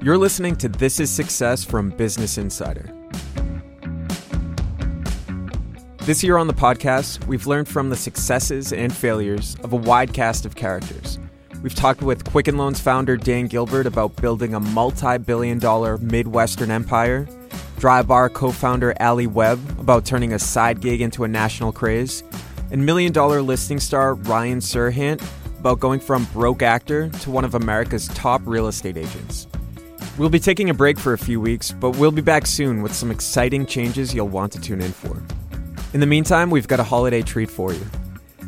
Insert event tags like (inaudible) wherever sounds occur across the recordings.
You're listening to This is Success from Business Insider. This year on the podcast, we've learned from the successes and failures of a wide cast of characters. We've talked with Quicken Loans founder Dan Gilbert about building a multi billion dollar Midwestern empire, Drybar co founder Ali Webb about turning a side gig into a national craze, and million dollar listing star Ryan Serhant about going from broke actor to one of America's top real estate agents. We'll be taking a break for a few weeks, but we'll be back soon with some exciting changes you'll want to tune in for. In the meantime, we've got a holiday treat for you.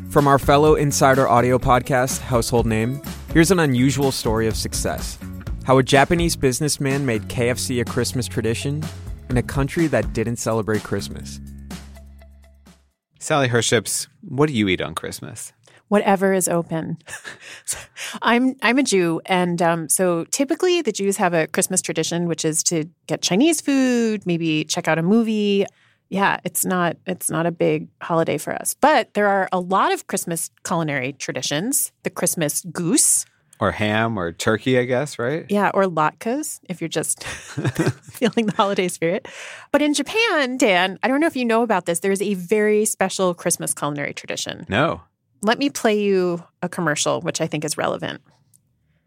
From our fellow Insider Audio podcast, Household Name, here's an unusual story of success how a Japanese businessman made KFC a Christmas tradition in a country that didn't celebrate Christmas. Sally Herships, what do you eat on Christmas? Whatever is open. (laughs) I'm I'm a Jew, and um, so typically the Jews have a Christmas tradition, which is to get Chinese food, maybe check out a movie. Yeah, it's not it's not a big holiday for us, but there are a lot of Christmas culinary traditions. The Christmas goose, Or ham or turkey, I guess, right? yeah, or latkes if you're just (laughs) (laughs) feeling the holiday spirit. But in Japan, Dan, I don't know if you know about this. There's a very special Christmas culinary tradition. No. Let me play you a commercial, which I think is relevant.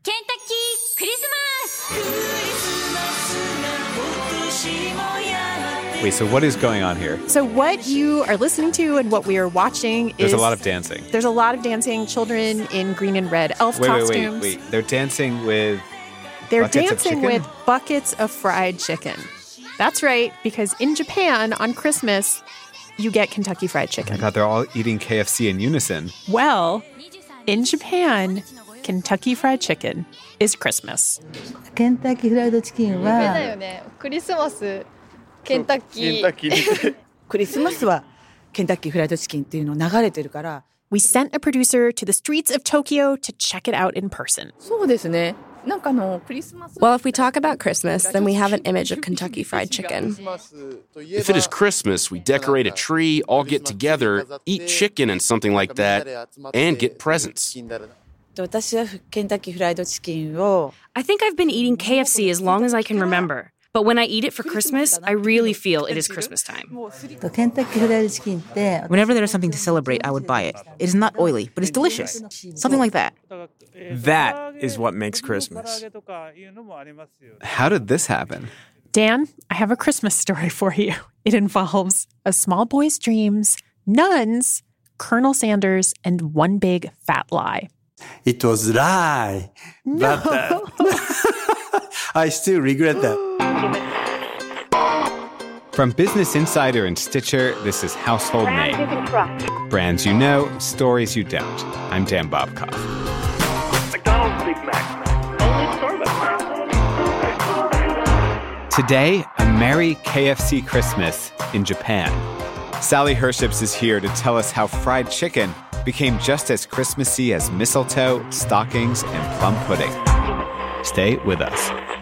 Kentucky Christmas! Wait, so what is going on here? So, what you are listening to and what we are watching is. There's a lot of dancing. There's a lot of dancing. Children in green and red elf wait, costumes. Wait, wait, wait. They're dancing with. They're dancing with buckets of fried chicken. That's right, because in Japan on Christmas, you get Kentucky Fried I Chicken. thought they're all eating KFC in unison. Well, in Japan, Kentucky Fried Chicken is Christmas. ケンタッキーフライドチキンはだよねクリスマスケンタッキークリスマスは(laughs) ケンタッキーフライドチキンっていうの流れてるから We sent a producer to the streets of Tokyo to check it out in person. そうですね Well, if we talk about Christmas, then we have an image of Kentucky Fried Chicken. If it is Christmas, we decorate a tree, all get together, eat chicken and something like that, and get presents. I think I've been eating KFC as long as I can remember. But when I eat it for Christmas, I really feel it is Christmas time. Whenever there is something to celebrate, I would buy it. It is not oily, but it's delicious. Something like that. That is what makes Christmas. How did this happen? Dan, I have a Christmas story for you. It involves a small boy's dreams, nuns, Colonel Sanders, and one big fat lie. It was lie. No. But uh, (laughs) I still regret that. From Business Insider and Stitcher, this is Household Name. Brands you know, stories you don't. I'm Dan Bobkoff. McDonald's Big Mac. Only Starbucks. Today, a merry KFC Christmas in Japan. Sally Herships is here to tell us how fried chicken became just as Christmassy as mistletoe, stockings, and plum pudding. Stay with us.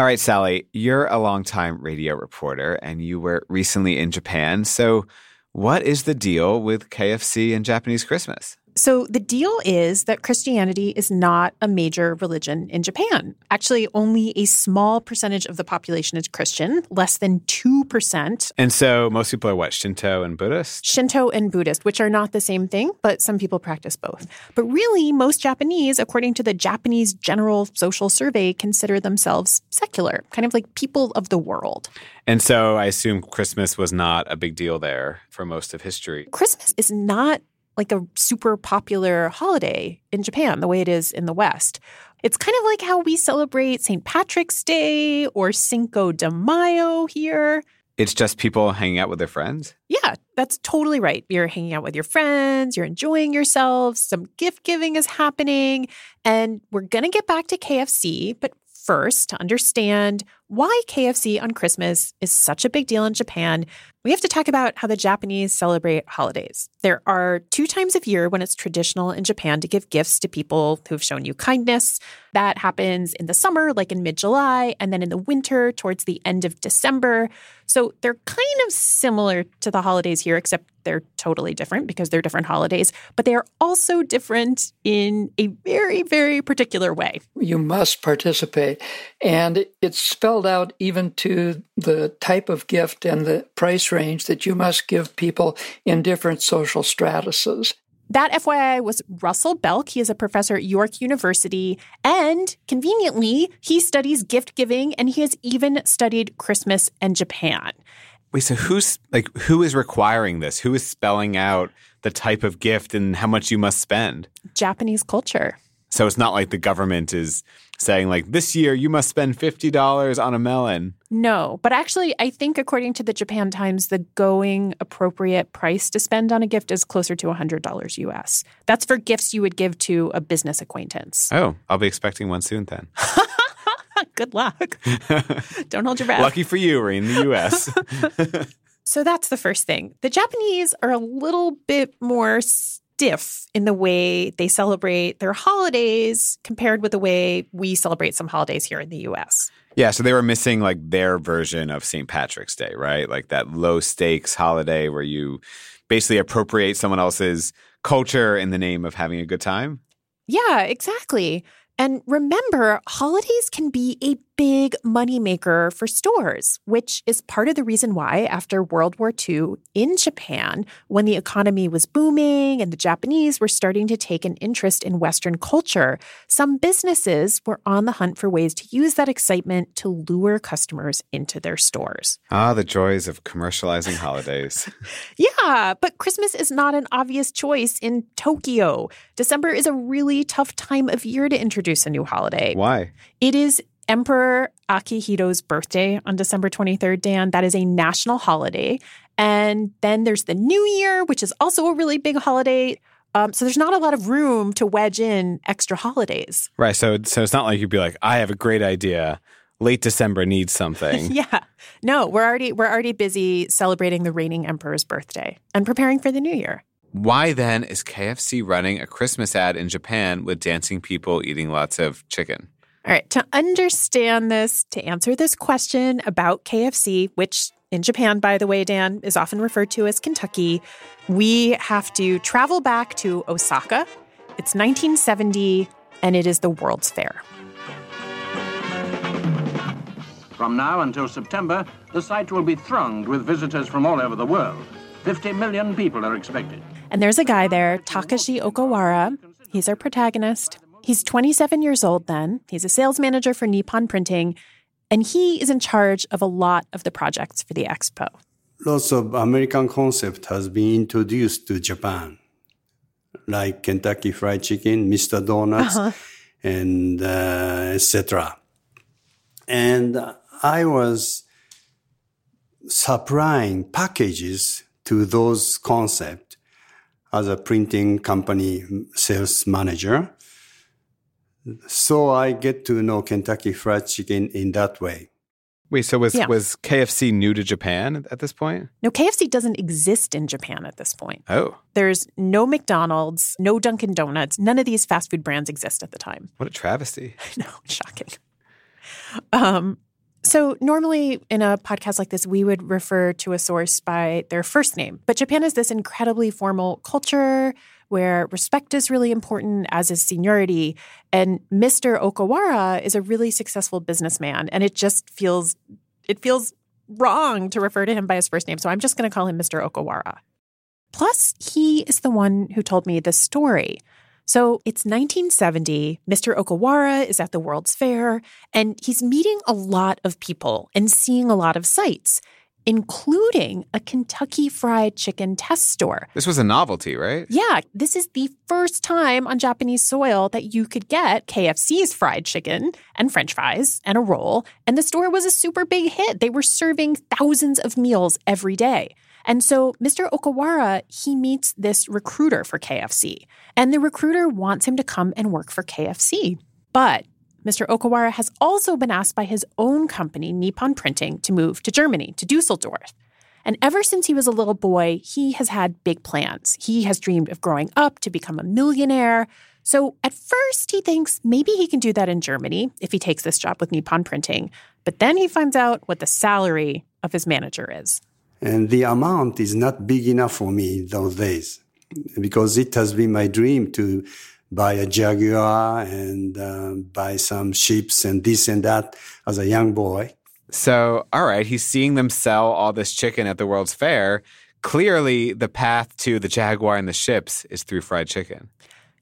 All right, Sally, you're a longtime radio reporter and you were recently in Japan. So, what is the deal with KFC and Japanese Christmas? So the deal is that Christianity is not a major religion in Japan. Actually, only a small percentage of the population is Christian, less than 2%. And so most people are what, Shinto and Buddhist? Shinto and Buddhist, which are not the same thing, but some people practice both. But really, most Japanese, according to the Japanese General Social Survey, consider themselves secular, kind of like people of the world. And so I assume Christmas was not a big deal there for most of history. Christmas is not like a super popular holiday in Japan the way it is in the West. It's kind of like how we celebrate St. Patrick's Day or Cinco de Mayo here. It's just people hanging out with their friends? Yeah, that's totally right. You're hanging out with your friends, you're enjoying yourselves, some gift giving is happening. And we're going to get back to KFC, but first, to understand why KFC on Christmas is such a big deal in Japan, we have to talk about how the Japanese celebrate holidays. There are two times of year when it's traditional in Japan to give gifts to people who've shown you kindness. That happens in the summer, like in mid July, and then in the winter, towards the end of December. So they're kind of similar to the holidays here, except they're totally different because they're different holidays, but they are also different in a very, very particular way. You must participate. And it's spelled out even to the type of gift and the price range that you must give people in different social stratuses. That FYI was Russell Belk. He is a professor at York University. And conveniently, he studies gift giving and he has even studied Christmas and Japan. Wait, so who's like who is requiring this? Who is spelling out the type of gift and how much you must spend? Japanese culture. So it's not like the government is saying like this year you must spend $50 on a melon. No, but actually I think according to the Japan Times the going appropriate price to spend on a gift is closer to $100 US. That's for gifts you would give to a business acquaintance. Oh, I'll be expecting one soon then. (laughs) Good luck. (laughs) Don't hold your breath. Lucky for you, we're in the US. (laughs) so that's the first thing. The Japanese are a little bit more stiff in the way they celebrate their holidays compared with the way we celebrate some holidays here in the US. Yeah, so they were missing like their version of St. Patrick's Day, right? Like that low stakes holiday where you basically appropriate someone else's culture in the name of having a good time. Yeah, exactly. And remember, holidays can be a big moneymaker for stores, which is part of the reason why, after World War II in Japan, when the economy was booming and the Japanese were starting to take an interest in Western culture, some businesses were on the hunt for ways to use that excitement to lure customers into their stores. Ah, the joys of commercializing (laughs) holidays. yeah, but Christmas is not an obvious choice in Tokyo. December is a really tough time of year to introduce a new holiday. Why? It is Emperor Akihito's birthday on December 23rd, Dan. That is a national holiday. And then there's the New Year, which is also a really big holiday. Um, so there's not a lot of room to wedge in extra holidays. Right. So, so it's not like you'd be like, I have a great idea. Late December needs something. (laughs) yeah. No, we're already we're already busy celebrating the reigning emperor's birthday and preparing for the new year. Why then is KFC running a Christmas ad in Japan with dancing people eating lots of chicken? All right, to understand this, to answer this question about KFC, which in Japan, by the way, Dan, is often referred to as Kentucky, we have to travel back to Osaka. It's 1970, and it is the World's Fair. From now until September, the site will be thronged with visitors from all over the world. 50 million people are expected. And there's a guy there, Takashi Okawara. He's our protagonist. He's 27 years old then. He's a sales manager for Nippon Printing, and he is in charge of a lot of the projects for the expo. Lots of American concept has been introduced to Japan, like Kentucky Fried Chicken, Mr. Donuts, uh-huh. and uh, etc. And I was supplying packages to those concepts as a printing company sales manager. So I get to know Kentucky Fried Chicken in that way. Wait, so was Yeah. was KFC new to Japan at this point? No, KFC doesn't exist in Japan at this point. Oh, There's no McDonald's, no Dunkin' Donuts. None of these fast food brands exist at the time. what a travesty! (laughs) I know, shocking. Um, so normally in a podcast like this, we would refer to a source by their first name, but Japan has this incredibly formal culture where respect is really important, as is seniority. And Mr. Okawara is a really successful businessman, and it just feels it feels wrong to refer to him by his first name. So I'm just going to call him Mr. Okawara. Plus, he is the one who told me this story. So it's 1970. Mr. Okawara is at the World's Fair, and he's meeting a lot of people and seeing a lot of sights, including a Kentucky Fried Chicken test store. This was a novelty, right? Yeah, this is the first time on Japanese soil that you could get KFC's fried chicken and french fries and a roll, and the store was a super big hit. They were serving thousands of meals every day. And so Mr. Okawara, he meets this recruiter for KFC, and the recruiter wants him to come and work for KFC. But Mr. Okawara has also been asked by his own company, Nippon Printing, to move to Germany, to Dusseldorf. And ever since he was a little boy, he has had big plans. He has dreamed of growing up to become a millionaire. So at first, he thinks maybe he can do that in Germany if he takes this job with Nippon Printing. But then he finds out what the salary of his manager is. And the amount is not big enough for me those days because it has been my dream to buy a Jaguar and uh, buy some ships and this and that as a young boy. So, all right, he's seeing them sell all this chicken at the World's Fair. Clearly, the path to the Jaguar and the ships is through fried chicken.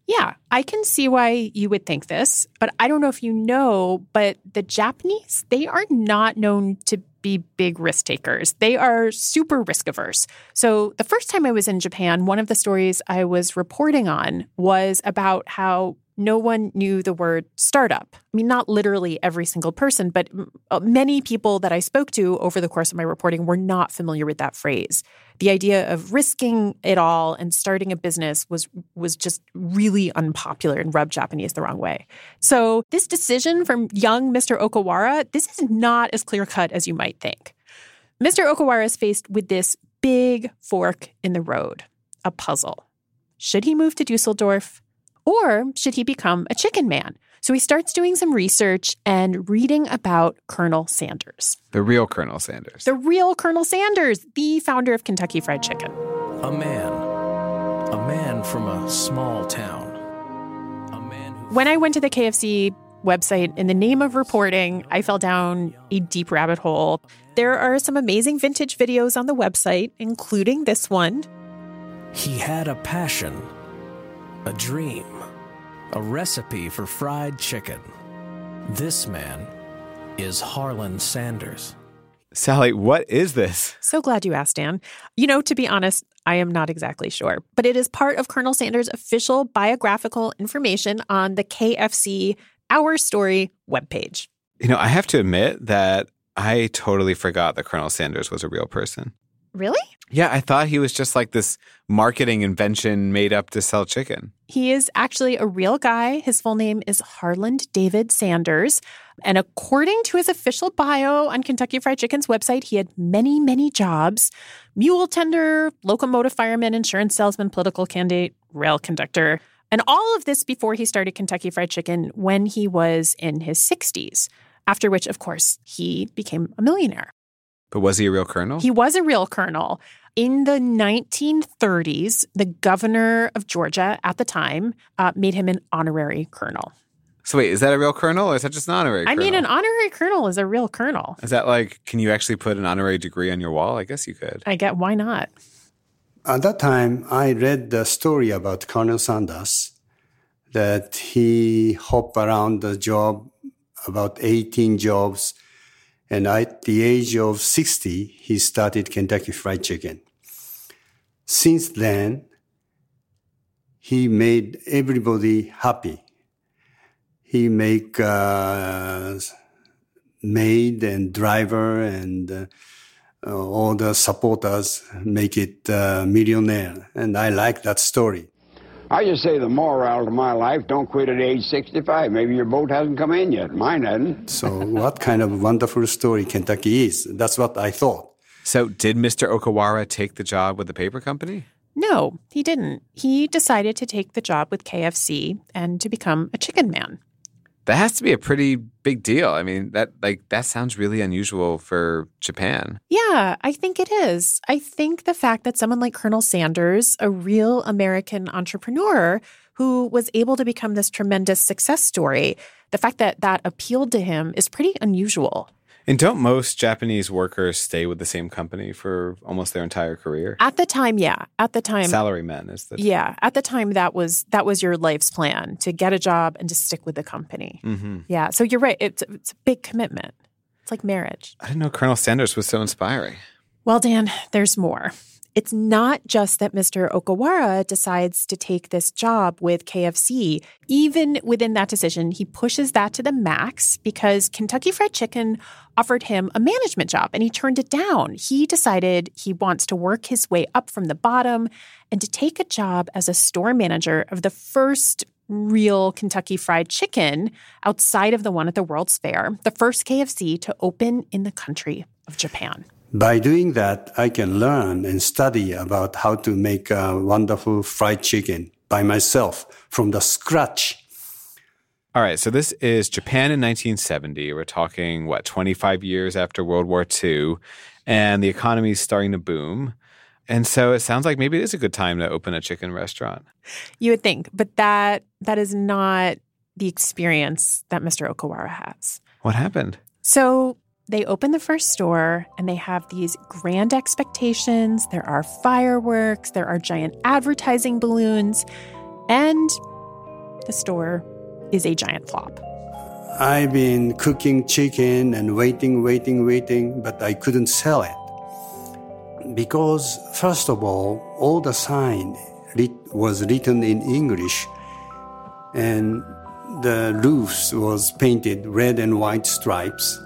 Yeah, I can see why you would think this, but I don't know if you know, but the Japanese, they are not known to be big risk takers. They are super risk averse. So, the first time I was in Japan, one of the stories I was reporting on was about how no one knew the word startup. I mean, not literally every single person, but uh, many people that I spoke to over the course of my reporting were not familiar with that phrase. The idea of risking it all and starting a business was was just really unpopular and rubbed Japanese the wrong way. So, this decision from young Mr. Okawara, this is not as clear-cut as you might think. Mr. Okawara is faced with this big fork in the road, a puzzle. Should he move to Dusseldorf? Or should he become a chicken man? So he starts doing some research and reading about Colonel Sanders. The real Colonel Sanders. The real Colonel Sanders, the founder of Kentucky Fried Chicken. A man. A man from a small town. When I went to the KFC website in the name of reporting, I fell down a deep rabbit hole. There are some amazing vintage videos on the website, including this one. He had a passion, a dream, a recipe for fried chicken. This man is Harlan Sanders. Sally, what is this? So glad you asked, Dan. You know, to be honest, I am not exactly sure, but it is part of Colonel Sanders' official biographical information on the KFC Our Story webpage. You know, I have to admit that I totally forgot that Colonel Sanders was a real person. Really? Yeah, I thought he was just like this marketing invention made up to sell chicken. He is actually a real guy. His full name is Harland David Sanders. And according to his official bio on Kentucky Fried Chicken's website, he had many, many jobs mule tender, locomotive fireman, insurance salesman, political candidate, rail conductor. And all of this before he started Kentucky Fried Chicken when he was in his 60s, after which, of course, he became a millionaire. But was he a real colonel? He was a real colonel. In the 1930s, the governor of Georgia at the time uh, made him an honorary colonel. So wait, is that a real colonel or is that just an honorary I colonel? mean, an honorary colonel is a real colonel. Is that like, can you actually put an honorary degree on your wall? I guess you could. I get why not? At that time, I read the story about Colonel Sanders that he hopped around the job about 18 jobs. And at the age of 60, he started Kentucky Fried Chicken. Since then, he made everybody happy. He make uh, maid and driver and uh, all the supporters make it uh, millionaire. And I like that story. I just say the moral to my life, don't quit at age 65. Maybe your boat hasn't come in yet. Mine hasn't. So what kind of wonderful story Kentucky is? That's what I thought. So did Mr. Okawara take the job with the paper company? No, he didn't. He decided to take the job with KFC and to become a chicken man. That has to be a pretty big deal. I mean, that like that sounds really unusual for Japan. Yeah, I think it is. I think the fact that someone like Colonel Sanders, a real American entrepreneur who was able to become this tremendous success story, the fact that that appealed to him is pretty unusual. And don't most Japanese workers stay with the same company for almost their entire career? At the time, yeah. At the time, Salarymen is the yeah. At the time, that was that was your life's plan to get a job and to stick with the company. Mhm. Yeah. So you're right. It's it's a big commitment. It's like marriage. I didn't know Colonel Sanders was so inspiring. Well, Dan, there's more. It's not just that Mr. Okawara decides to take this job with KFC. Even within that decision, he pushes that to the max because Kentucky Fried Chicken offered him a management job and he turned it down. He decided he wants to work his way up from the bottom and to take a job as a store manager of the first real Kentucky Fried Chicken outside of the one at the World's Fair, the first KFC to open in the country of Japan. By doing that, I can learn and study about how to make a wonderful fried chicken by myself from the scratch. All right, so this is Japan in 1970. We're talking, what, 25 years after World War II, and the economy is starting to boom. And so it sounds like maybe it is a good time to open a chicken restaurant. You would think, but that that is not the experience that Mr. Okawara has. What happened? So they open the first store and they have these grand expectations. There are fireworks, there are giant advertising balloons, and the store is a giant flop. I've been cooking chicken and waiting, waiting, waiting, but I couldn't sell it. Because, first of all, all the sign was written in English and the roofs was painted red and white stripes.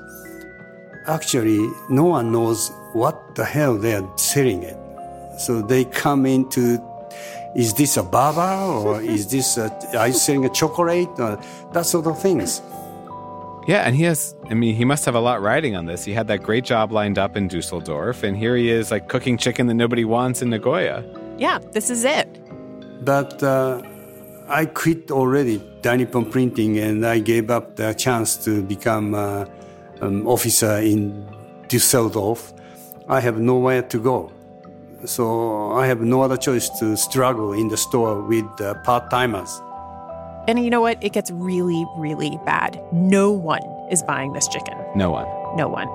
Actually, no one knows what the hell they're selling it. So they come into is this a baba or (laughs) is this a, are you selling a chocolate or that sort of things. Yeah, and he has, I mean, he must have a lot riding on this. He had that great job lined up in Dusseldorf, and here he is, like cooking chicken that nobody wants in Nagoya. Yeah, this is it. But uh, I quit already Nippon Printing and I gave up the chance to become uh, an officer in Dusseldorf. I have nowhere to go. So I have no other choice to struggle in the store with uh, part timers. And you know what? It gets really, really bad. No one is buying this chicken. No one. No one.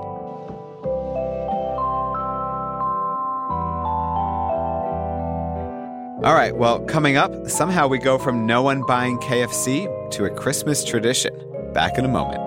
All right, well, coming up, somehow we go from no one buying KFC to a Christmas tradition. Back in a moment.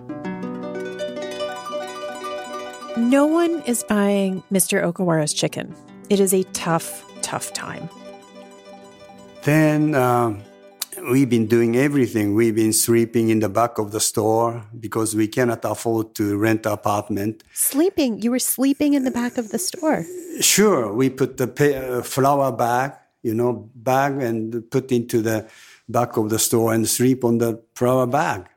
No one is buying Mr. Okawara's chicken. It is a tough, tough time. Then um, we've been doing everything. We've been sleeping in the back of the store because we cannot afford to rent an apartment. Sleeping? You were sleeping in the back of the store. Sure, we put the pa- uh, flour bag, you know, bag and put into the back of the store and sleep on the flour bag.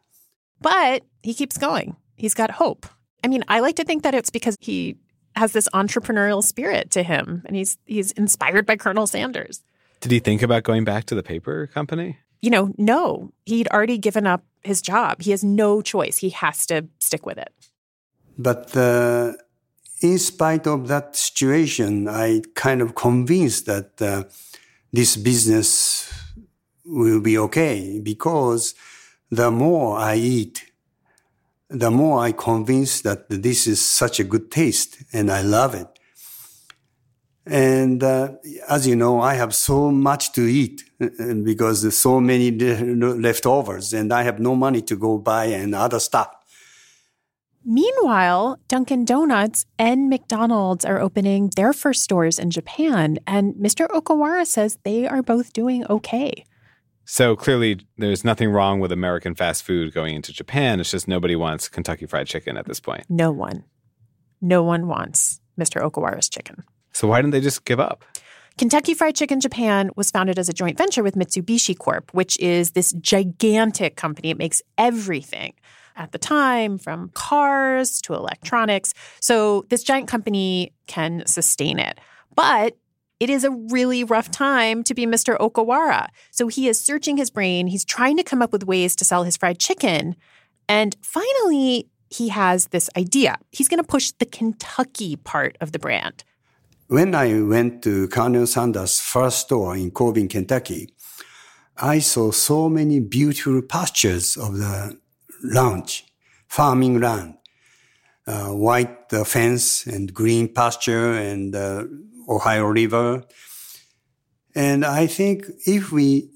But he keeps going. He's got hope. I mean, I like to think that it's because he has this entrepreneurial spirit to him and he's he's inspired by Colonel Sanders. Did he think about going back to the paper company? You know, no. He'd already given up his job. He has no choice. He has to stick with it. But uh, in spite of that situation, I kind of convinced that uh, this business will be okay because the more I eat, the more I convinced that this is such a good taste and I love it. And uh, as you know, I have so much to eat because there's so many (laughs) leftovers and I have no money to go buy and other stuff. Meanwhile, Dunkin' Donuts and McDonald's are opening their first stores in Japan, and Mr. Okawara says they are both doing okay. So clearly, there's nothing wrong with American fast food going into Japan. It's just nobody wants Kentucky Fried Chicken at this point. No one. No one wants Mr. Okawara's chicken. So why didn't they just give up? Kentucky Fried Chicken Japan was founded as a joint venture with Mitsubishi Corp, which is this gigantic company. It makes everything at the time, from cars to electronics. So this giant company can sustain it. But it is a really rough time to be Mr. Okawara. So he is searching his brain. He's trying to come up with ways to sell his fried chicken. And finally, he has this idea. He's going to push the Kentucky part of the brand. When I went to Colonel Sanders' first store in Corbin, Kentucky, I saw so many beautiful pastures of the ranch, farming land, uh, white uh, fence and green pasture and uh, Ohio River. And I think if we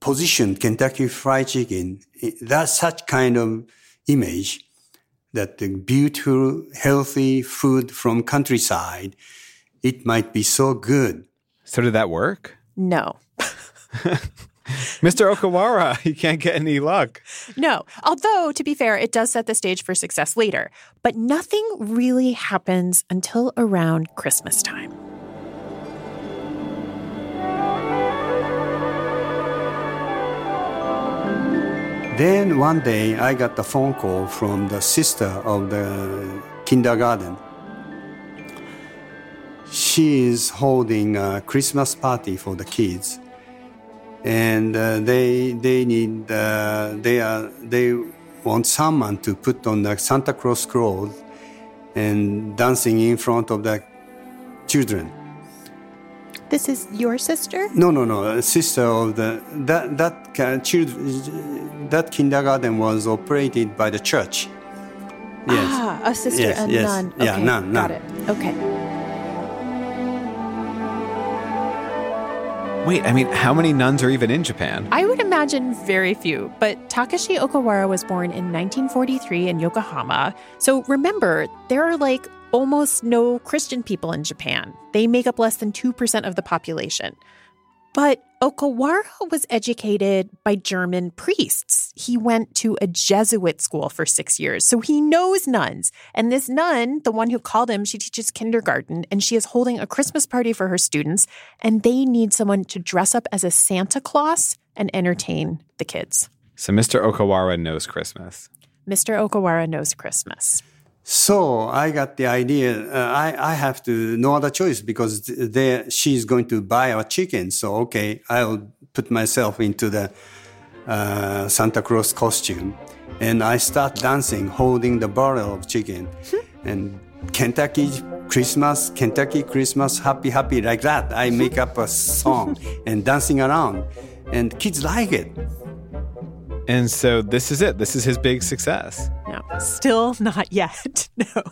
position Kentucky Fried Chicken, that's such kind of image that the beautiful, healthy food from countryside, it might be so good. So did that work? No. (laughs) (laughs) Mr. Okawara, (laughs) you can't get any luck. No. Although, to be fair, it does set the stage for success later. But nothing really happens until around Christmas time. Then one day I got a phone call from the sister of the kindergarten. She is holding a Christmas party for the kids and uh, they they need uh, they are they want someone to put on the Santa Claus clothes and dancing in front of the children. This is your sister? No, no, no, a sister of the that that children that kindergarten was operated by the church. Yes. Ah, a sister, yes, a yes. nun. Yeah, okay, nun, got it. Okay. Wait, I mean, how many nuns are even in Japan? I would imagine very few, but Takashi Okawara was born in 1943 in Yokohama. So remember, there are like almost no Christian people in Japan. They make up less than 2% of the population. But Okawara was educated by German priests. He went to a Jesuit school for six years, so he knows nuns. And this nun, the one who called him, she teaches kindergarten, and she is holding a Christmas party for her students, and they need someone to dress up as a Santa Claus and entertain the kids. So Mr. Okawara knows Christmas. Mr. Okawara knows Christmas. So I got the idea. Uh, I I have to no other choice because there she's going to buy a chicken. So okay, I'll put myself into the uh, Santa Claus costume, and I start dancing, holding the barrel of chicken, (laughs) and Kentucky Christmas, Kentucky Christmas, happy happy like that. I make up a song (laughs) and dancing around, and kids like it. And so this is it. This is his big success. No, still not yet. (laughs) No.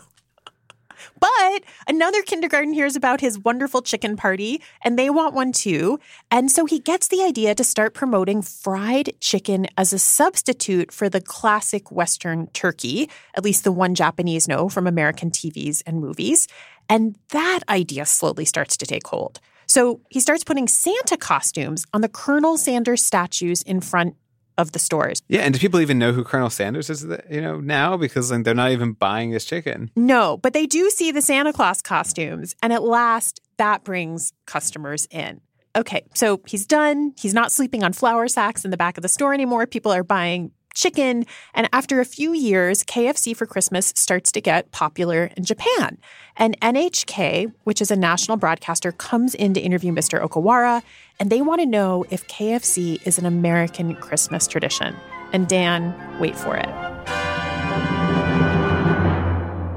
But another kindergarten hears about his wonderful chicken party, and they want one too. And so he gets the idea to start promoting fried chicken as a substitute for the classic Western turkey, at least the one Japanese know from American TVs and movies. And that idea slowly starts to take hold. So he starts putting Santa costumes on the Colonel Sanders statues in front of the stores. Yeah, and do people even know who Colonel Sanders is? You know now because like, they're not even buying his chicken. No, but they do see the Santa Claus costumes, and at last that brings customers in. Okay, so he's done. He's not sleeping on flour sacks in the back of the store anymore. People are buying chicken. And after a few years, KFC for Christmas starts to get popular in Japan. And NHK, which is a national broadcaster, comes in to interview Mr. Okawara, and they want to know if KFC is an American Christmas tradition. And Dan, wait for it.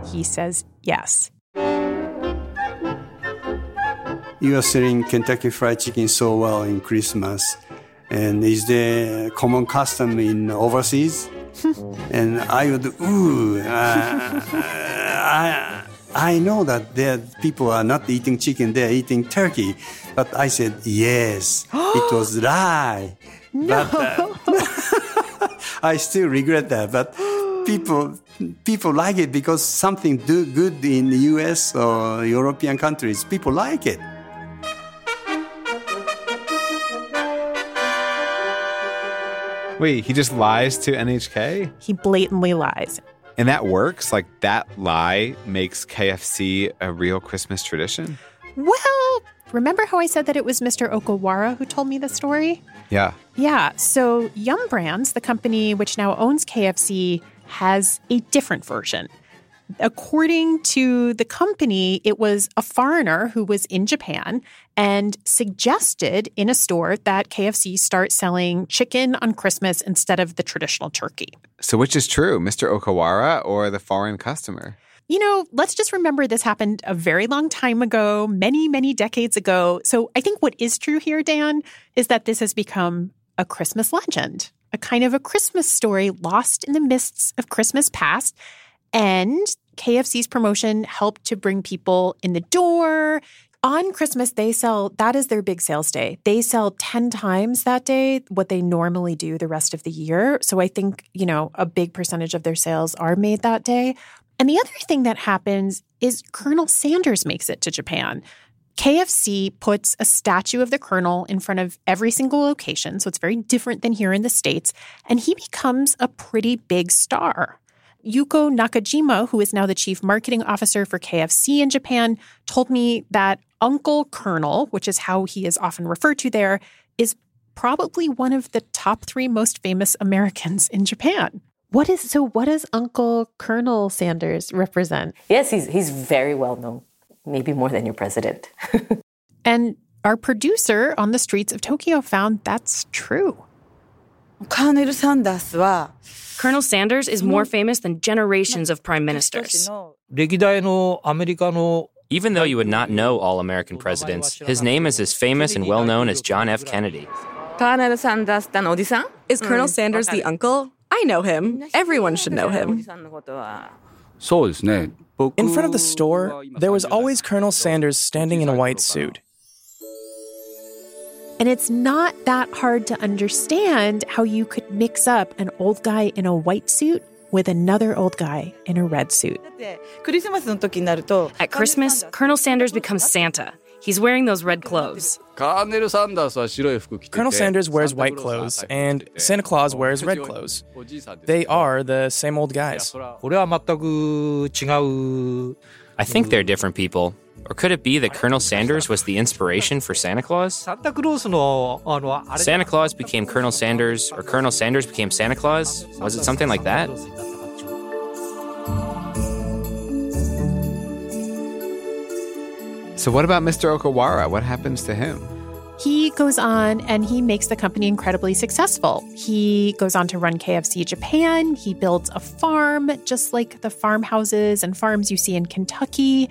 He says yes. You are selling Kentucky Fried Chicken so well in Christmas and is there common custom in overseas? (laughs) and I would, ooh, uh, I, I know that there people are not eating chicken; they're eating turkey. But I said yes, (gasps) it was lie. No. But, uh, (laughs) I still regret that, but (gasps) people people like it because something do good in the US or European countries. People like it. Wait, he just lies to NHK? He blatantly lies. And that works? Like that lie makes KFC a real Christmas tradition? Well, remember how I said that it was Mr. Okawara who told me the story? Yeah. Yeah. So Yum Brands, the company which now owns KFC, has a different version. According to the company, it was a foreigner who was in Japan and suggested in a store that KFC start selling chicken on Christmas instead of the traditional turkey. So which is true, Mr. Okawara or the foreign customer? You know, let's just remember this happened a very long time ago, many, many decades ago. So I think what is true here, Dan, is that this has become a Christmas legend, a kind of a Christmas story lost in the mists of Christmas past. And KFC's promotion helped to bring people in the door. On Christmas, they sell, that is their big sales day. They sell 10 times that day what they normally do the rest of the year. So I think, you know, a big percentage of their sales are made that day. And the other thing that happens is Colonel Sanders makes it to Japan. KFC puts a statue of the Colonel in front of every single location. So it's very different than here in the States. And he becomes a pretty big star. Yuko Nakajima, who is now the chief marketing officer for KFC in Japan, told me that Uncle Colonel, which is how he is often referred to there, is probably one of the top three most famous Americans in Japan. What is so? What does Uncle Colonel Sanders represent? Yes, he's he's very well known, maybe more than your president. (laughs) and our producer on the streets of Tokyo found that's true. Colonel Sanders Colonel Sanders is more hmm. famous than generations of prime ministers. Even though you would not know all American presidents, his name is as famous and well known as John F. Kennedy. Colonel Sanders Is Colonel hmm. Sanders the uncle? I know him. Everyone should know him. In front of the store, there was always Colonel Sanders standing in a white suit. And it's not that hard to understand how you could mix up an old guy in a white suit with another old guy in a red suit. At Christmas, Colonel Sanders becomes Santa. He's wearing those red clothes. Colonel Sanders wears white clothes, and Santa Claus wears red clothes. They are the same old guys. I think they're different people. Or could it be that Colonel Sanders was the inspiration for Santa Claus? Santa Claus became Colonel Sanders, or Colonel Sanders became Santa Claus? Was it something like that? So, what about Mr. Okawara? What happens to him? He goes on and he makes the company incredibly successful. He goes on to run KFC Japan. He builds a farm, just like the farmhouses and farms you see in Kentucky.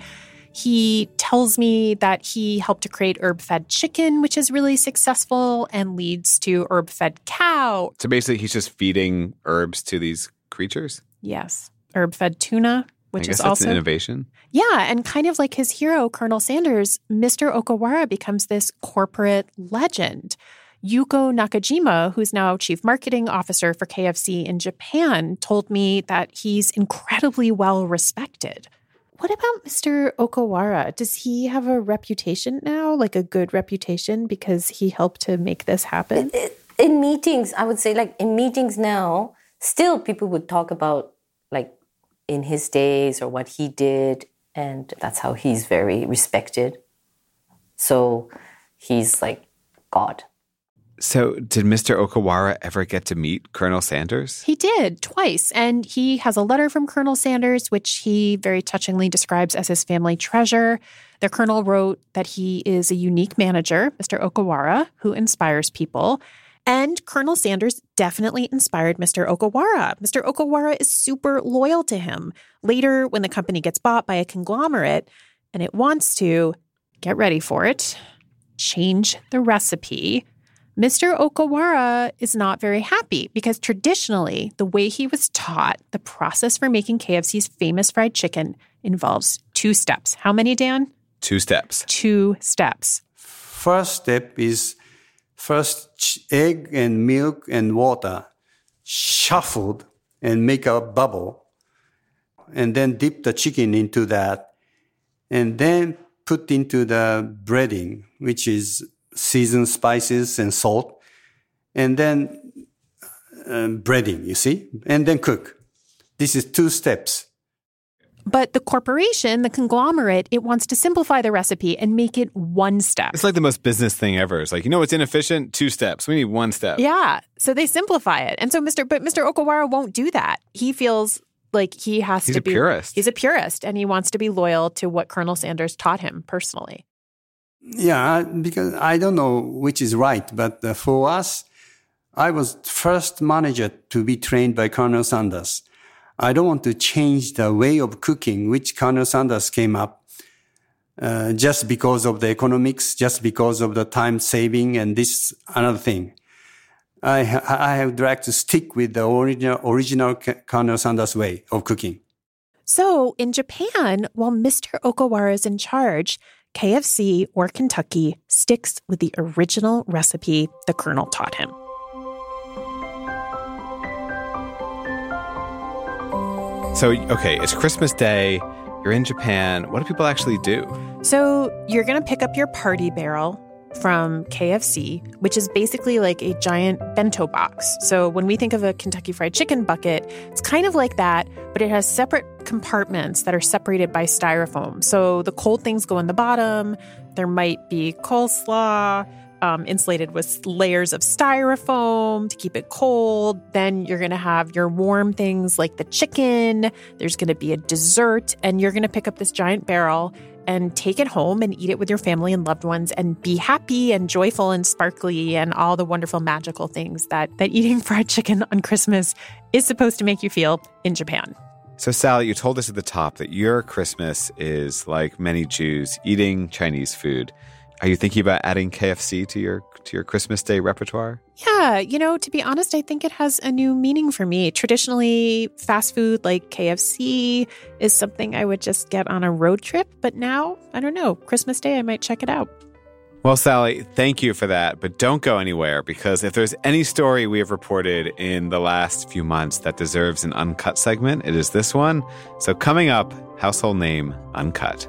He tells me that he helped to create herb fed chicken, which is really successful and leads to herb fed cow. So basically, he's just feeding herbs to these creatures? Yes. Herb fed tuna, which I guess is that's also an innovation. Yeah, and kind of like his hero, Colonel Sanders, Mr. Okawara becomes this corporate legend. Yuko Nakajima, who's now chief marketing officer for KFC in Japan, told me that he's incredibly well respected. What about Mr. Okawara? Does he have a reputation now, like a good reputation because he helped to make this happen? in meetings, I would say, like in meetings now, still people would talk about like in his days or what he did, and that's how he's very respected. So he's like God. So, did Mr. Okawara ever get to meet Colonel Sanders? He did twice. And he has a letter from Colonel Sanders, which he very touchingly describes as his family treasure. The colonel wrote that he is a unique manager, Mr. Okawara, who inspires people. And Colonel Sanders definitely inspired Mr. Okawara. Mr. Okawara is super loyal to him. Later, when the company gets bought by a conglomerate and it wants to, get ready for it, change the recipe. Mr. Okawara is not very happy because traditionally, the way he was taught, the process for making KFC's famous fried chicken involves two steps. How many, Dan? Two steps. Two steps. First step is first egg and milk and water shuffled and make a bubble and then dip the chicken into that and then put into the breading which is seasoned spices and salt and then uh, breading you see and then cook this is two steps But the corporation, the conglomerate, it wants to simplify the recipe and make it one step. It's like the most business thing ever. It's like, you know what's inefficient? Two steps. We need one step. Yeah. So they simplify it. And so Mr. But Mr. Okawara won't do that. He feels like he has He's to a be purist. He's a purist and he wants to be loyal to what Colonel Sanders taught him personally. Yeah, because I don't know which is right, but uh, for us, I was first manager to be trained by Colonel Sanders. I don't want to change the way of cooking which Colonel Sanders came up uh, just because of the economics, just because of the time saving and this another thing. I, I would like to stick with the original, original Colonel Sanders way of cooking. So in Japan, while Mr. Okawara is in charge, KFC or Kentucky sticks with the original recipe the Colonel taught him. So, okay, it's Christmas Day. You're in Japan. What do people actually do? So you're going to pick up your party barrel from KFC, which is basically like a giant bento box. So when we think of a Kentucky Fried Chicken bucket, it's kind of like that, but it has separate compartments that are separated by styrofoam. So the cold things go in the bottom. There might be coleslaw. Um, insulated with layers of styrofoam to keep it cold. Then you're going to have your warm things like the chicken. There's going to be a dessert, and you're going to pick up this giant barrel and take it home and eat it with your family and loved ones and be happy and joyful and sparkly and all the wonderful magical things that that eating (laughs) fried chicken on Christmas is supposed to make you feel in Japan. So, Sally, you told us at the top that your Christmas is like many Jews eating Chinese food. Are you thinking about adding KFC to your to your Christmas Day repertoire? Yeah, you know, to be honest, I think it has a new meaning for me. Traditionally, fast food like KFC is something I would just get on a road trip, but now, I don't know, Christmas Day I might check it out. Well, Sally, thank you for that, but don't go anywhere because if there's any story we have reported in the last few months that deserves an uncut segment, it is this one. So, coming up, household name uncut.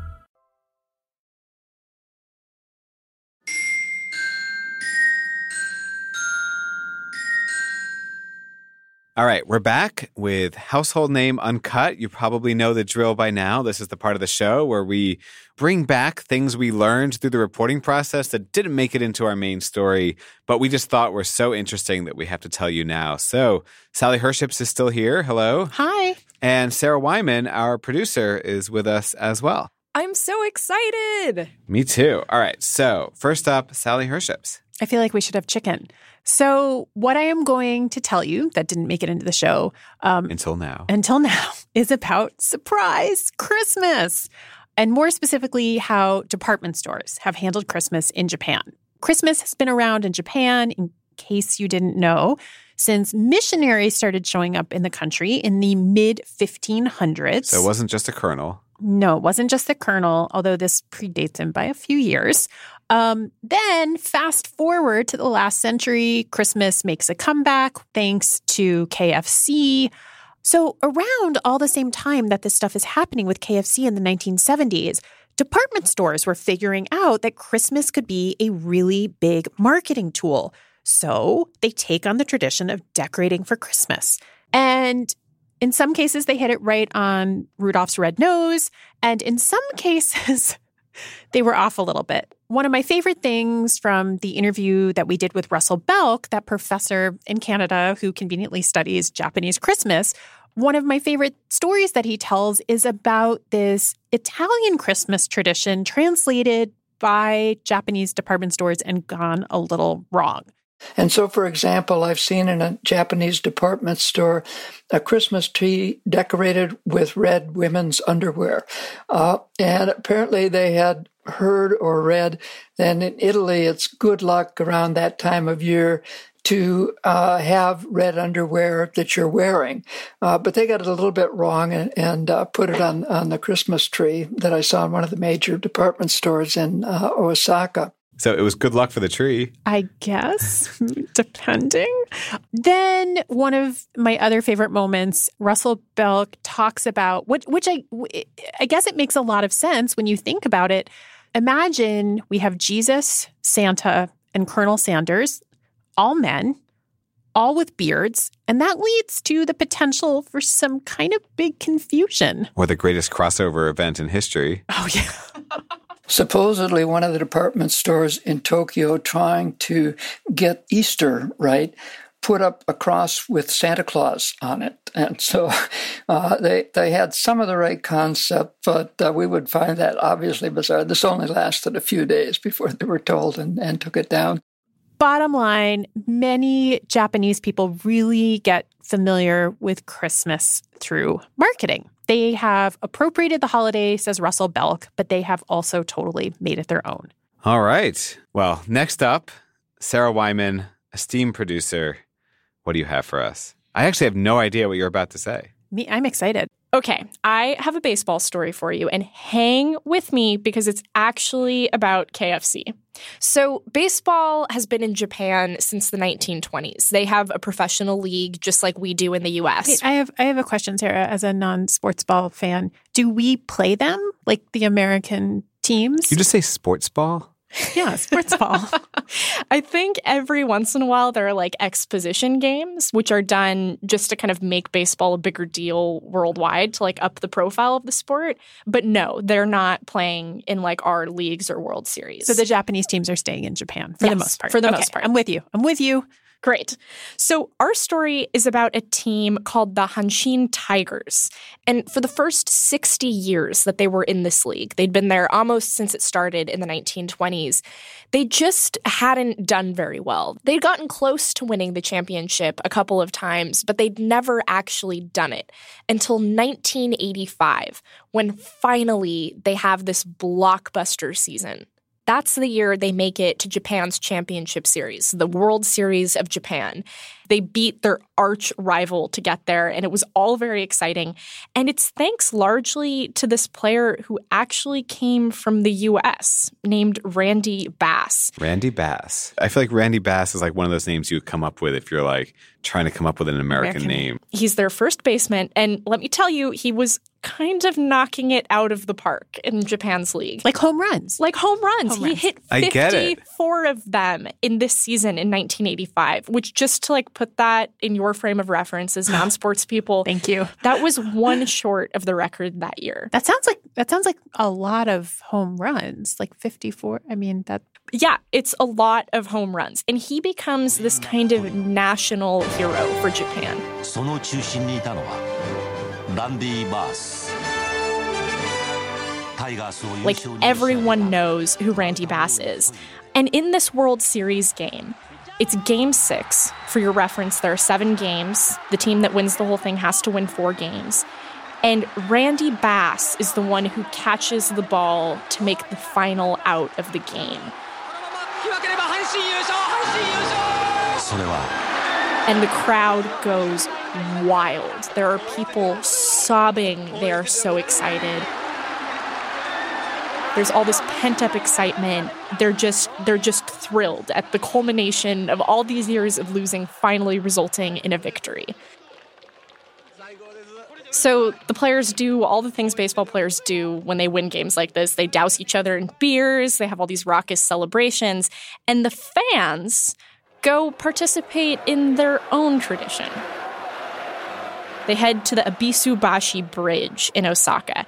All right, we're back with Household Name Uncut. You probably know the drill by now. This is the part of the show where we bring back things we learned through the reporting process that didn't make it into our main story, but we just thought were so interesting that we have to tell you now. So, Sally Herships is still here. Hello. Hi. And Sarah Wyman, our producer, is with us as well. I'm so excited. Me too. All right, so first up, Sally Herships. I feel like we should have chicken. So, what I am going to tell you that didn't make it into the show um, Until now. until (laughs) now is about surprise Christmas, and more specifically, how department stores have handled Christmas in Japan. Christmas has been around in Japan, in case you didn't know, since missionaries started showing up in the country in the mid 1500s. So it wasn't just a colonel. No, it wasn't just the Colonel, although this predates him by a few years. Um, then, fast forward to the last century, Christmas makes a comeback thanks to KFC. So, around all the same time that this stuff is happening with KFC in the 1970s, department stores were figuring out that Christmas could be a really big marketing tool. So, they take on the tradition of decorating for Christmas. And in some cases, they hit it right on Rudolph's red nose. And in some (laughs) cases, they were off a little bit. One of my favorite things from the interview that we did with Russell Belk, that professor in Canada who conveniently studies Japanese Christmas, one of my favorite stories that he tells is about this Italian Christmas tradition translated by Japanese department stores and gone a little wrong. And so, for example, I've seen in a Japanese department store a Christmas tree decorated with red women's underwear. Uh, and apparently they had heard or read that in Italy it's good luck around that time of year to uh, have red underwear that you're wearing. Uh, but they got it a little bit wrong and, and uh, put it on, on the Christmas tree that I saw in one of the major department stores in uh, Osaka. So it was good luck for the tree. I guess, (laughs) depending. Then one of my other favorite moments, Russell Belk talks about what, which I, I guess it makes a lot of sense when you think about it. Imagine we have Jesus, Santa, and Colonel Sanders, all men, all with beards, and that leads to the potential for some kind of big confusion. Or the greatest crossover event in history. Oh, yeah. (laughs) supposedly one of the department stores in Tokyo trying to get Easter right put up a cross with Santa Claus on it. And so (laughs) uh, they, they had some of the right concept, but uh, we would find that obviously bizarre. This only lasted a few days before they were told and, and took it down. Bottom line, many Japanese people really get familiar with Christmas through marketing. They have appropriated the holiday, says Russell Belk, but they have also totally made it their own. All right. Well, next up, Sarah Wyman, esteemed producer. What do you have for us? I actually have no idea what you're about to say. Me, I'm excited. Okay, I have a baseball story for you, and hang with me because it's actually about KFC. So, baseball has been in Japan since the 1920s. They have a professional league just like we do in the US. Wait, I have I have a question, Sarah, as a non-sports ball fan. Do we play them like the American teams? You just say sports ball? Yeah, sports ball. (laughs) I think every once in a while there are like exposition games, which are done just to kind of make baseball a bigger deal worldwide to like up the profile of the sport. But no, they're not playing in like our leagues or World Series. So the Japanese teams are staying in Japan for yes, the most part. For the okay, most part. I'm with you. I'm with you. Great. So, our story is about a team called the Hanshin Tigers. And for the first 60 years that they were in this league, they'd been there almost since it started in the 1920s, they just hadn't done very well. They'd gotten close to winning the championship a couple of times, but they'd never actually done it until 1985, when finally they have this blockbuster season. That's the year they make it to Japan's championship series, the World Series of Japan. They beat their arch rival to get there, and it was all very exciting. And it's thanks largely to this player who actually came from the US, named Randy Bass. Randy Bass. I feel like Randy Bass is like one of those names you would come up with if you're like trying to come up with an American, American name. He's their first baseman, and let me tell you, he was kind of knocking it out of the park in Japan's league. Like home runs. Like home runs. Home he runs. hit 54 of them in this season in 1985, which just to like put that in your frame of reference as non-sports (sighs) people. Thank you. That was one short of the record that year. That sounds like that sounds like a lot of home runs, like 54. I mean, that yeah, it's a lot of home runs. And he becomes this kind of national hero for Japan. その中心にいたのはランディ・バース Like everyone knows who Randy Bass is. And in this World Series game, it's game six. For your reference, there are seven games. The team that wins the whole thing has to win four games. And Randy Bass is the one who catches the ball to make the final out of the game. And the crowd goes wild. There are people sobbing. They are so excited. There's all this pent-up excitement. They're just they're just thrilled at the culmination of all these years of losing finally resulting in a victory. So the players do all the things baseball players do when they win games like this. They douse each other in beers, they have all these raucous celebrations, and the fans go participate in their own tradition. They head to the Ebisubashi Bridge in Osaka.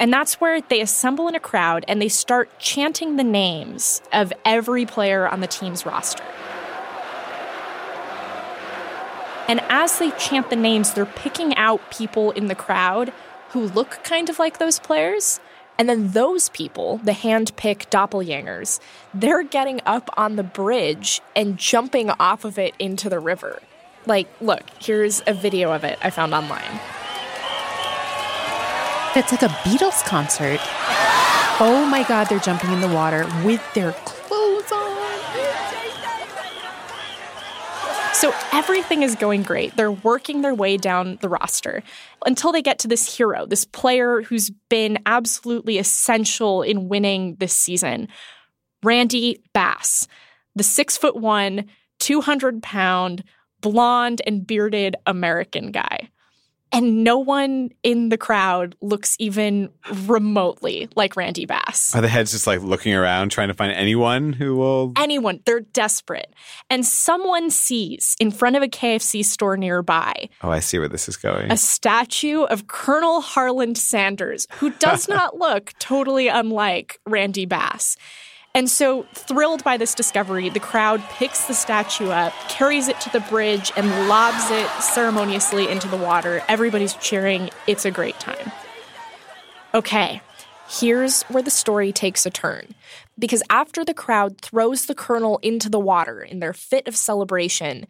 And that's where they assemble in a crowd and they start chanting the names of every player on the team's roster. And as they chant the names, they're picking out people in the crowd who look kind of like those players. And then those people, the hand picked doppelgangers, they're getting up on the bridge and jumping off of it into the river. Like, look, here's a video of it I found online. It's like a Beatles concert. Oh my God, they're jumping in the water with their clothes on. So everything is going great. They're working their way down the roster until they get to this hero, this player who's been absolutely essential in winning this season Randy Bass, the six foot one, 200 pound, blonde and bearded American guy and no one in the crowd looks even remotely like Randy Bass. Are the heads just like looking around trying to find anyone who will? Anyone. They're desperate. And someone sees in front of a KFC store nearby. Oh, I see where this is going. A statue of Colonel Harland Sanders, who does (laughs) not look totally unlike Randy Bass. And so, thrilled by this discovery, the crowd picks the statue up, carries it to the bridge, and lobs it ceremoniously into the water. Everybody's cheering. It's a great time. Okay, here's where the story takes a turn. Because after the crowd throws the colonel into the water in their fit of celebration,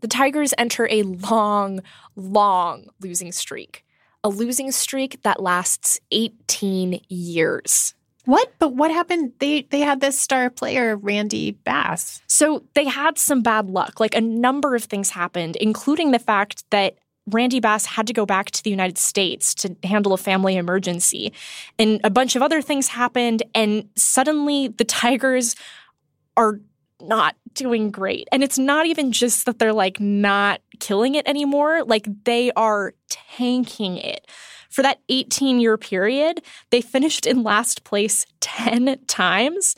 the Tigers enter a long, long losing streak. A losing streak that lasts 18 years. What? But what happened? They they had this star player, Randy Bass. So they had some bad luck. Like a number of things happened, including the fact that Randy Bass had to go back to the United States to handle a family emergency. And a bunch of other things happened, and suddenly the Tigers are not doing great. And it's not even just that they're like not killing it anymore, like they are tanking it. For that 18 year period, they finished in last place 10 times,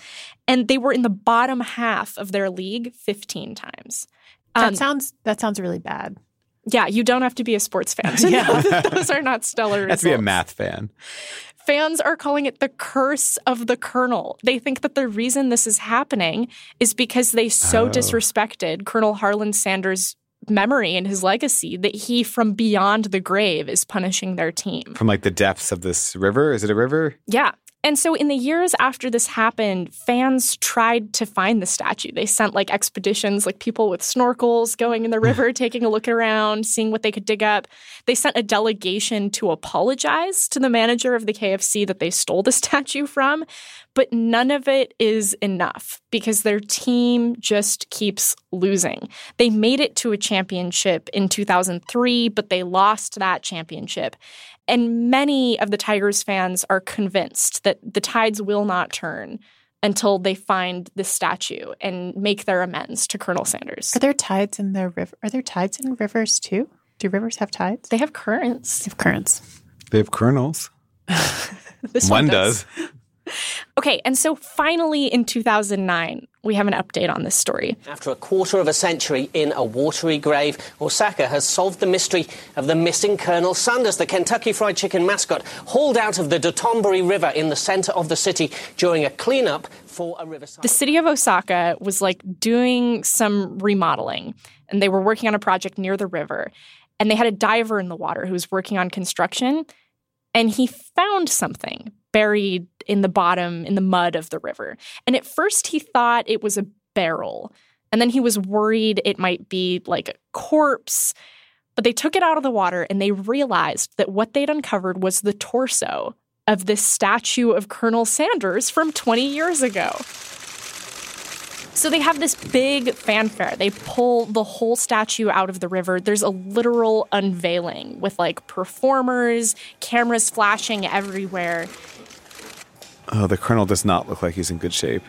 and they were in the bottom half of their league 15 times. Um, that sounds that sounds really bad. Yeah, you don't have to be a sports fan (laughs) to yeah. know (laughs) that those are not stellar results. Have to be a math fan. Fans are calling it the curse of the colonel. They think that the reason this is happening is because they so oh. disrespected Colonel Harland Sanders' memory and his legacy that he from beyond the grave is punishing their team. From like the depths of this river? Is it a river? Yeah. And so, in the years after this happened, fans tried to find the statue. They sent like expeditions, like people with snorkels going in the river, (laughs) taking a look around, seeing what they could dig up. They sent a delegation to apologize to the manager of the KFC that they stole the (laughs) statue from. But none of it is enough because their team just keeps losing. They made it to a championship in 2003, but they lost that championship. And many of the Tigers fans are convinced that the tides will not turn until they find this statue and make their amends to Colonel Sanders. Are there tides in the river? Are there tides in rivers too? Do rivers have tides? They have currents. They have currents. They have kernels. (laughs) this one, one does. does. Okay, and so finally in 2009, we have an update on this story. After a quarter of a century in a watery grave, Osaka has solved the mystery of the missing Colonel Sanders, the Kentucky Fried Chicken mascot, hauled out of the Dotonbori River in the center of the city during a cleanup for a riverside. The city of Osaka was like doing some remodeling, and they were working on a project near the river. And they had a diver in the water who was working on construction, and he found something buried in the bottom, in the mud of the river. And at first, he thought it was a barrel. And then he was worried it might be like a corpse. But they took it out of the water and they realized that what they'd uncovered was the torso of this statue of Colonel Sanders from 20 years ago. So they have this big fanfare. They pull the whole statue out of the river. There's a literal unveiling with like performers, cameras flashing everywhere. Oh, the colonel does not look like he's in good shape.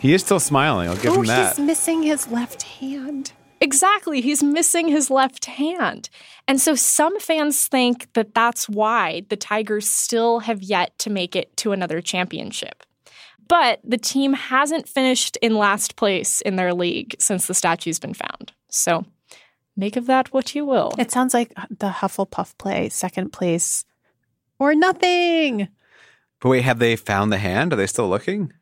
He is still smiling. I'll give oh, him that. he's missing his left hand. Exactly. He's missing his left hand. And so some fans think that that's why the Tigers still have yet to make it to another championship. But the team hasn't finished in last place in their league since the statue's been found. So make of that what you will. It sounds like the Hufflepuff play, second place or nothing. But wait, have they found the hand? Are they still looking?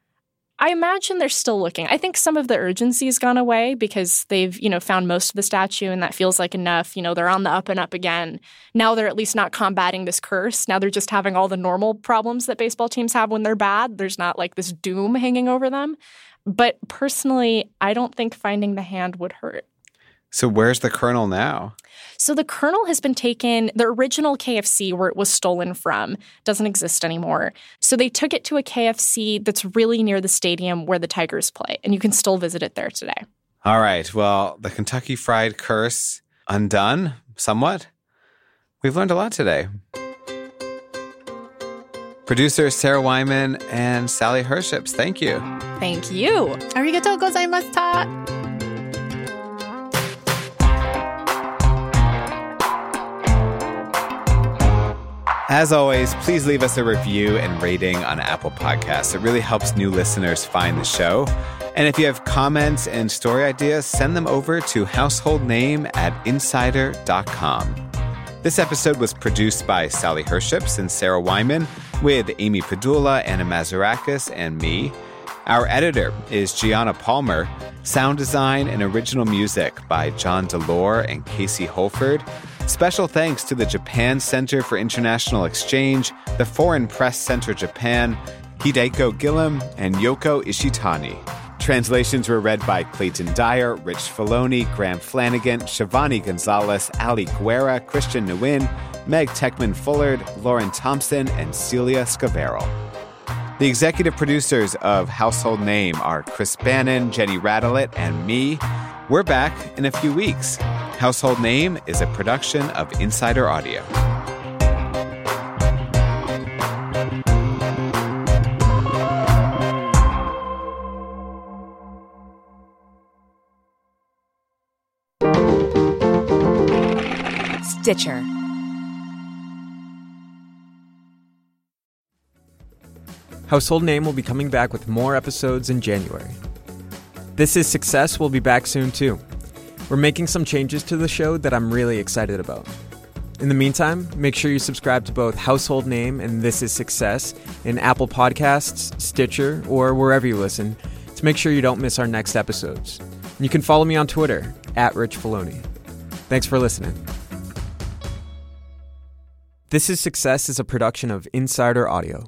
I imagine they're still looking. I think some of the urgency's gone away because they've, you know, found most of the statue and that feels like enough. You know, they're on the up and up again. Now they're at least not combating this curse. Now they're just having all the normal problems that baseball teams have when they're bad. There's not like this doom hanging over them. But personally, I don't think finding the hand would hurt. So where's the colonel now? So the Colonel has been taken, the original KFC where it was stolen from doesn't exist anymore. So they took it to a KFC that's really near the stadium where the Tigers play, and you can still visit it there today. All right. Well, the Kentucky Fried Curse undone somewhat. We've learned a lot today. Producers Sarah Wyman and Sally Herships, thank you. Thank you. Arigatou gozaimashita. As always, please leave us a review and rating on Apple Podcasts. It really helps new listeners find the show. And if you have comments and story ideas, send them over to householdname at insider.com. This episode was produced by Sally Herships and Sarah Wyman with Amy Padula, Anna Mazarakis, and me. Our editor is Gianna Palmer. Sound design and original music by John Delore and Casey Holford. Special thanks to the Japan Center for International Exchange, the Foreign Press Center Japan, Hideko Gillam, and Yoko Ishitani. Translations were read by Clayton Dyer, Rich Filoni, Graham Flanagan, Shivani Gonzalez, Ali Guerra, Christian Nguyen, Meg Techman Fullard, Lauren Thompson, and Celia Scavarro. The executive producers of Household Name are Chris Bannon, Jenny Radelet, and me. We're back in a few weeks. Household Name is a production of Insider Audio. Stitcher. Household Name will be coming back with more episodes in January. This is Success We'll be back soon too. We're making some changes to the show that I'm really excited about. In the meantime, make sure you subscribe to both Household Name and This Is Success in Apple Podcasts, Stitcher, or wherever you listen to make sure you don't miss our next episodes. You can follow me on Twitter at Rich Filoni. Thanks for listening. This is Success is a production of Insider Audio.